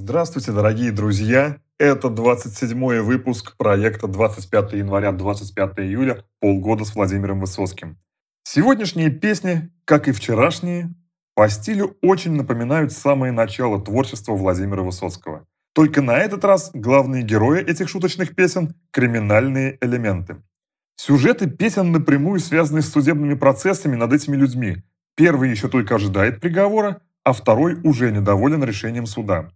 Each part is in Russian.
Здравствуйте, дорогие друзья! Это 27 выпуск проекта 25 января 25 июля «Полгода с Владимиром Высоцким». Сегодняшние песни, как и вчерашние, по стилю очень напоминают самое начало творчества Владимира Высоцкого. Только на этот раз главные герои этих шуточных песен – криминальные элементы. Сюжеты песен напрямую связаны с судебными процессами над этими людьми. Первый еще только ожидает приговора, а второй уже недоволен решением суда.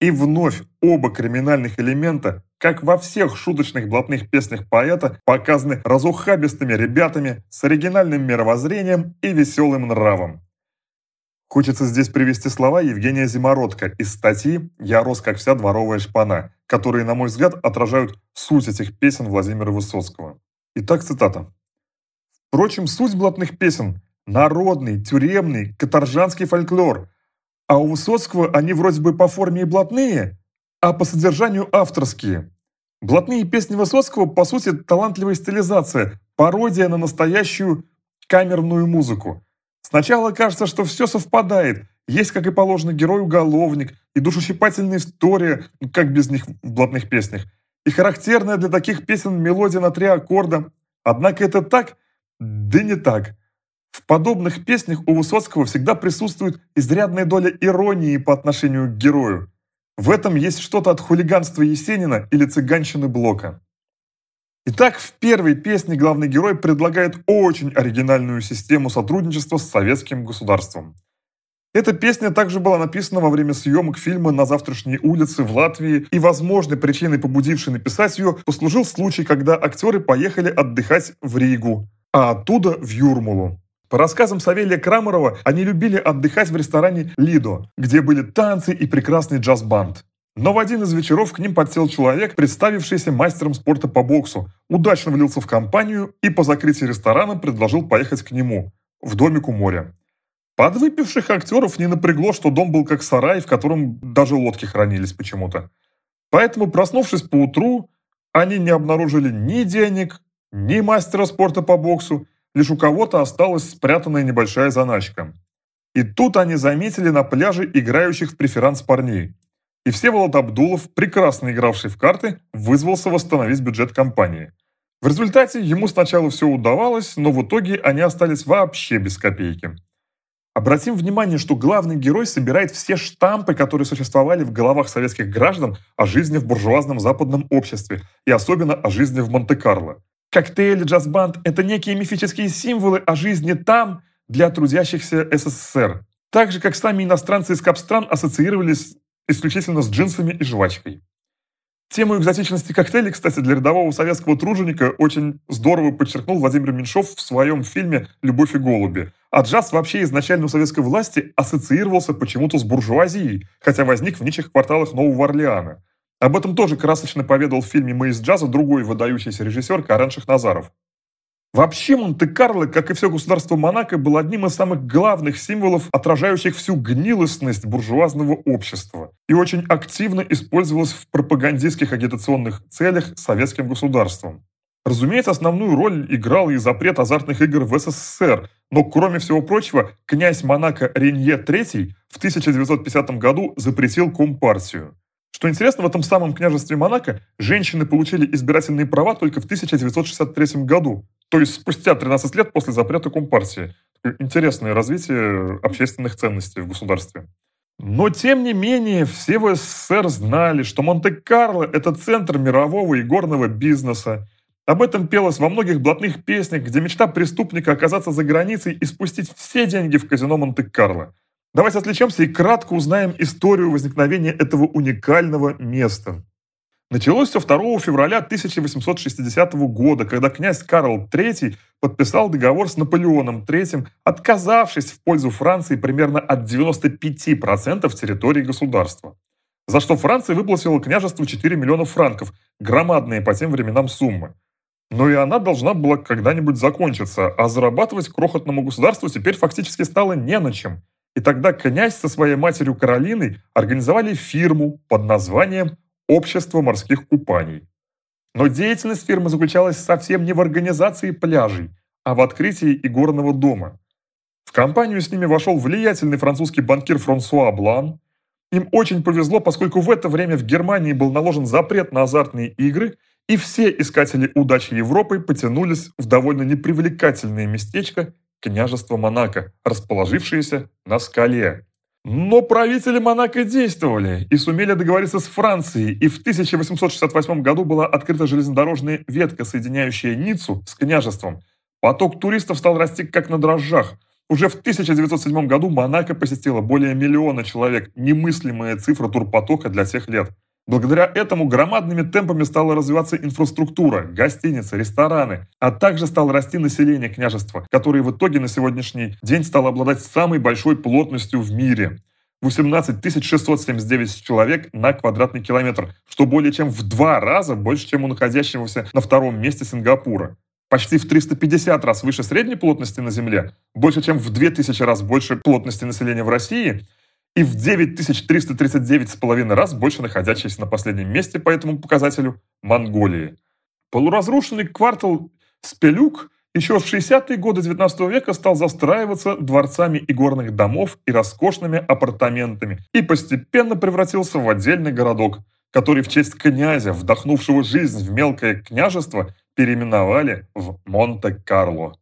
И вновь оба криминальных элемента, как во всех шуточных блатных песнях поэта, показаны разухабистыми ребятами с оригинальным мировоззрением и веселым нравом. Хочется здесь привести слова Евгения Зимородко из статьи «Я рос, как вся дворовая шпана», которые, на мой взгляд, отражают суть этих песен Владимира Высоцкого. Итак, цитата. Впрочем, суть блатных песен – народный, тюремный, каторжанский фольклор – а у Высоцкого они вроде бы по форме и блатные, а по содержанию авторские. Блатные песни Высоцкого, по сути, талантливая стилизация, пародия на настоящую камерную музыку. Сначала кажется, что все совпадает. Есть, как и положено, герой-уголовник и душещипательная история, как без них в блатных песнях. И характерная для таких песен мелодия на три аккорда. Однако это так, да не так. В подобных песнях у Высоцкого всегда присутствует изрядная доля иронии по отношению к герою. В этом есть что-то от хулиганства Есенина или цыганщины Блока. Итак, в первой песне главный герой предлагает очень оригинальную систему сотрудничества с советским государством. Эта песня также была написана во время съемок фильма «На завтрашней улице» в Латвии, и возможной причиной, побудившей написать ее, послужил случай, когда актеры поехали отдыхать в Ригу, а оттуда в Юрмалу. По рассказам Савелия Крамарова, они любили отдыхать в ресторане «Лидо», где были танцы и прекрасный джаз-банд. Но в один из вечеров к ним подсел человек, представившийся мастером спорта по боксу, удачно влился в компанию и по закрытии ресторана предложил поехать к нему, в домик у моря. Подвыпивших актеров не напрягло, что дом был как сарай, в котором даже лодки хранились почему-то. Поэтому, проснувшись поутру, они не обнаружили ни денег, ни мастера спорта по боксу, лишь у кого-то осталась спрятанная небольшая заначка. И тут они заметили на пляже играющих в преферанс парней. И Всеволод Абдулов, прекрасно игравший в карты, вызвался восстановить бюджет компании. В результате ему сначала все удавалось, но в итоге они остались вообще без копейки. Обратим внимание, что главный герой собирает все штампы, которые существовали в головах советских граждан о жизни в буржуазном западном обществе и особенно о жизни в Монте-Карло. Коктейли, джаз-банд – это некие мифические символы о жизни там для трудящихся СССР. Так же, как сами иностранцы из капстран ассоциировались исключительно с джинсами и жвачкой. Тему экзотичности коктейлей, кстати, для рядового советского труженика очень здорово подчеркнул Владимир Меньшов в своем фильме «Любовь и голуби». А джаз вообще изначально у советской власти ассоциировался почему-то с буржуазией, хотя возник в нищих кварталах Нового Орлеана. Об этом тоже красочно поведал в фильме «Мы из джаза» другой выдающийся режиссер Карен Шахназаров. Вообще Монте-Карло, как и все государство Монако, был одним из самых главных символов, отражающих всю гнилостность буржуазного общества и очень активно использовалось в пропагандистских агитационных целях советским государством. Разумеется, основную роль играл и запрет азартных игр в СССР, но, кроме всего прочего, князь Монако Ренье III в 1950 году запретил Компартию. Что интересно, в этом самом княжестве Монако женщины получили избирательные права только в 1963 году, то есть спустя 13 лет после запрета Компартии. Интересное развитие общественных ценностей в государстве. Но, тем не менее, все в СССР знали, что Монте-Карло – это центр мирового и горного бизнеса. Об этом пелось во многих блатных песнях, где мечта преступника оказаться за границей и спустить все деньги в казино Монте-Карло – Давайте отвлечемся и кратко узнаем историю возникновения этого уникального места. Началось все 2 февраля 1860 года, когда князь Карл III подписал договор с Наполеоном III, отказавшись в пользу Франции примерно от 95% территории государства. За что Франция выплатила княжеству 4 миллиона франков, громадные по тем временам суммы. Но и она должна была когда-нибудь закончиться, а зарабатывать крохотному государству теперь фактически стало не на чем – и тогда князь со своей матерью Каролиной организовали фирму под названием «Общество морских купаний». Но деятельность фирмы заключалась совсем не в организации пляжей, а в открытии игорного дома. В компанию с ними вошел влиятельный французский банкир Франсуа Блан, Им очень повезло, поскольку в это время в Германии был наложен запрет на азартные игры, и все искатели удачи Европы потянулись в довольно непривлекательное местечко княжество Монако, расположившееся на скале. Но правители Монако действовали и сумели договориться с Францией, и в 1868 году была открыта железнодорожная ветка, соединяющая Ниццу с княжеством. Поток туристов стал расти как на дрожжах. Уже в 1907 году Монако посетило более миллиона человек, немыслимая цифра турпотока для тех лет. Благодаря этому громадными темпами стала развиваться инфраструктура, гостиницы, рестораны, а также стало расти население княжества, которое в итоге на сегодняшний день стало обладать самой большой плотностью в мире. 18 679 человек на квадратный километр, что более чем в два раза больше, чем у находящегося на втором месте Сингапура. Почти в 350 раз выше средней плотности на Земле, больше, чем в 2000 раз больше плотности населения в России – и в 9339,5 раз больше находящейся на последнем месте по этому показателю Монголии. Полуразрушенный квартал Спелюк еще в 60-е годы 19 века стал застраиваться дворцами игорных домов и роскошными апартаментами и постепенно превратился в отдельный городок, который в честь князя, вдохнувшего жизнь в мелкое княжество, переименовали в Монте-Карло.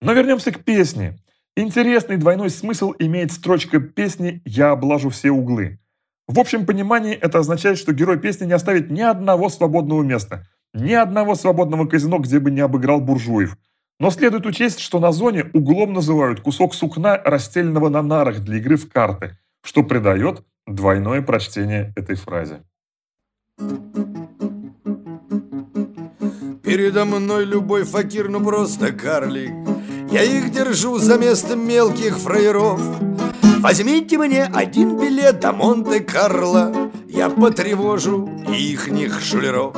Но вернемся к песне. Интересный двойной смысл имеет строчка песни «Я облажу все углы». В общем понимании это означает, что герой песни не оставит ни одного свободного места, ни одного свободного казино, где бы не обыграл буржуев. Но следует учесть, что на зоне углом называют кусок сукна, расстеленного на нарах для игры в карты, что придает двойное прочтение этой фразе. Передо мной любой факир, ну просто карлик я их держу за место мелких фраеров. Возьмите мне один билет до Монте-Карло Я потревожу ихних шулеров.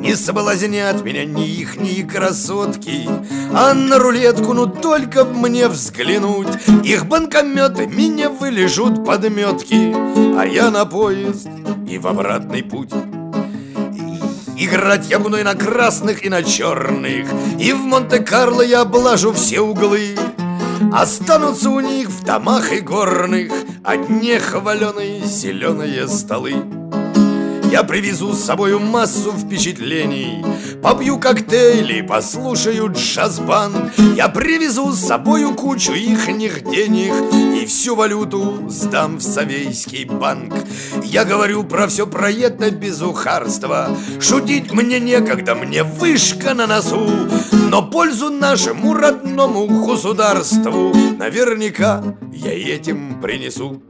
Не соблазнят меня ни их, ни красотки А на рулетку, ну только мне взглянуть. Их банкометы меня вылежут подметки А я на поезд и в обратный путь Играть я буду и на красных, и на черных. И в Монте-Карло я облажу все углы. Останутся у них в домах и горных Одни хваленые зеленые столы я привезу с собою массу впечатлений. Попью коктейли, послушаю джаз-банд Я привезу с собою кучу ихних денег И всю валюту сдам в Савейский банк. Я говорю про все про это без ухарства. Шутить мне некогда, мне вышка на носу. Но пользу нашему родному государству Наверняка я этим принесу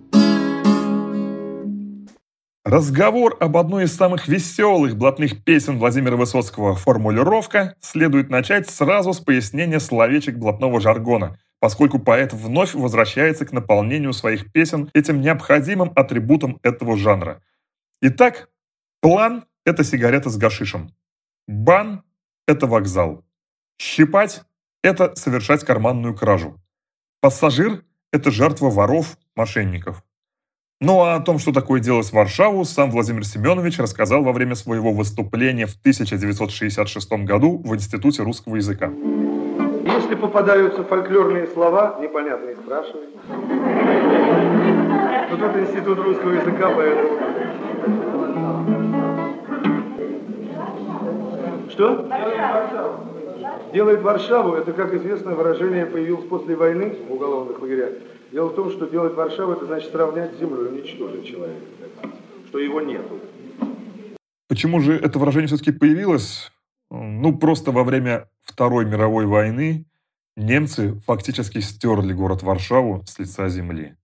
Разговор об одной из самых веселых блатных песен Владимира Высоцкого «Формулировка» следует начать сразу с пояснения словечек блатного жаргона, поскольку поэт вновь возвращается к наполнению своих песен этим необходимым атрибутом этого жанра. Итак, план – это сигарета с гашишем. Бан – это вокзал. Щипать – это совершать карманную кражу. Пассажир – это жертва воров, мошенников. Ну а о том, что такое делать Варшаву, сам Владимир Семенович рассказал во время своего выступления в 1966 году в Институте русского языка. Если попадаются фольклорные слова, непонятные спрашивай. Но тут Институт русского языка, поэтому... Что? Делает Варшаву, это, как известно, выражение появилось после войны в уголовных лагерях. Дело в том, что делать Варшаву, это значит сравнять с землей, уничтожить человека, что его нету. Почему же это выражение все-таки появилось? Ну, просто во время Второй мировой войны немцы фактически стерли город Варшаву с лица земли.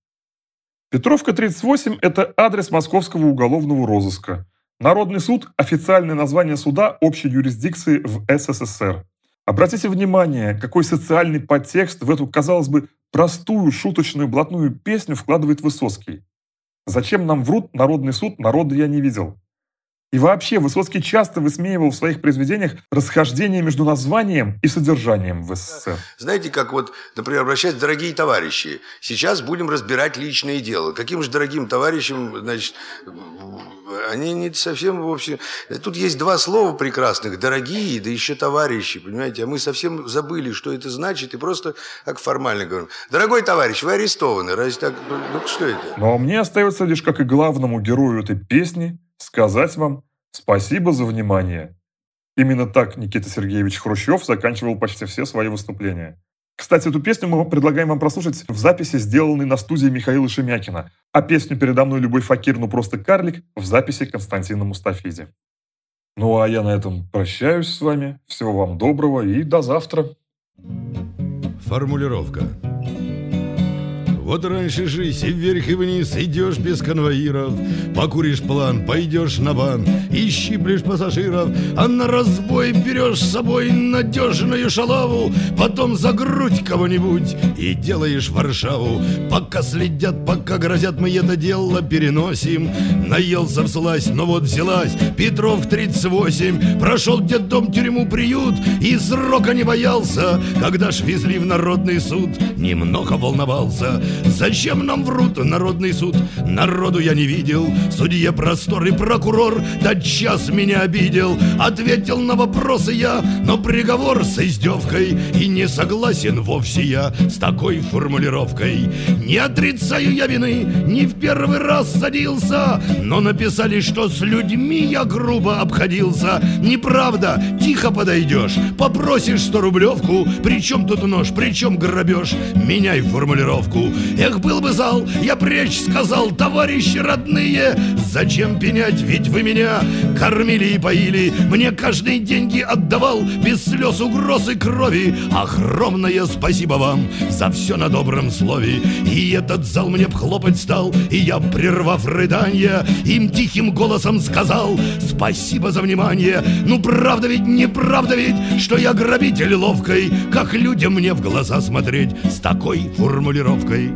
Петровка 38 – это адрес московского уголовного розыска. Народный суд – официальное название суда общей юрисдикции в СССР. Обратите внимание, какой социальный подтекст в эту, казалось бы, простую шуточную блатную песню вкладывает Высоцкий. Зачем нам врут народный суд, народа я не видел. И вообще, Высоцкий часто высмеивал в своих произведениях расхождение между названием и содержанием в СССР. Знаете, как вот, например, обращать дорогие товарищи. Сейчас будем разбирать личные дела. Каким же дорогим товарищам, значит, они не совсем, в общем... Тут есть два слова прекрасных. Дорогие, да еще товарищи, понимаете? А мы совсем забыли, что это значит, и просто как формально говорим. Дорогой товарищ, вы арестованы. Разве так... Ну, что это? А мне остается лишь, как и главному герою этой песни, сказать вам спасибо за внимание. Именно так Никита Сергеевич Хрущев заканчивал почти все свои выступления. Кстати, эту песню мы предлагаем вам прослушать в записи, сделанной на студии Михаила Шемякина, а песню «Передо мной любой факир, ну просто карлик» в записи Константина Мустафиди. Ну а я на этом прощаюсь с вами. Всего вам доброго и до завтра. Формулировка. Вот раньше жизнь и вверх и вниз идешь без конвоиров, Покуришь план, пойдешь на бан и щиплешь пассажиров, А на разбой берешь с собой надежную шалаву, Потом за грудь кого-нибудь и делаешь Варшаву. Пока следят, пока грозят, мы это дело переносим. Наелся в слазь, но вот взялась. Петров 38, прошел дом тюрьму, приют, И срока не боялся, когда ж везли в народный суд, Немного волновался, Зачем нам врут народный суд? Народу я не видел. Судья простор и прокурор да час меня обидел. Ответил на вопросы я, но приговор с издевкой. И не согласен вовсе я с такой формулировкой. Не отрицаю я вины, не в первый раз садился, но написали, что с людьми я грубо обходился. Неправда, тихо подойдешь, попросишь сто рублевку, причем тут нож, причем грабеж, меняй формулировку. Эх, был бы зал, я пречь сказал, товарищи родные, зачем пенять, ведь вы меня кормили и поили, мне каждый деньги отдавал, без слез, угроз и крови. Огромное спасибо вам за все на добром слове. И этот зал мне б хлопать стал, и я, прервав рыдание, им тихим голосом сказал спасибо за внимание. Ну, правда ведь, неправда ведь, что я грабитель ловкой, как людям мне в глаза смотреть с такой формулировкой.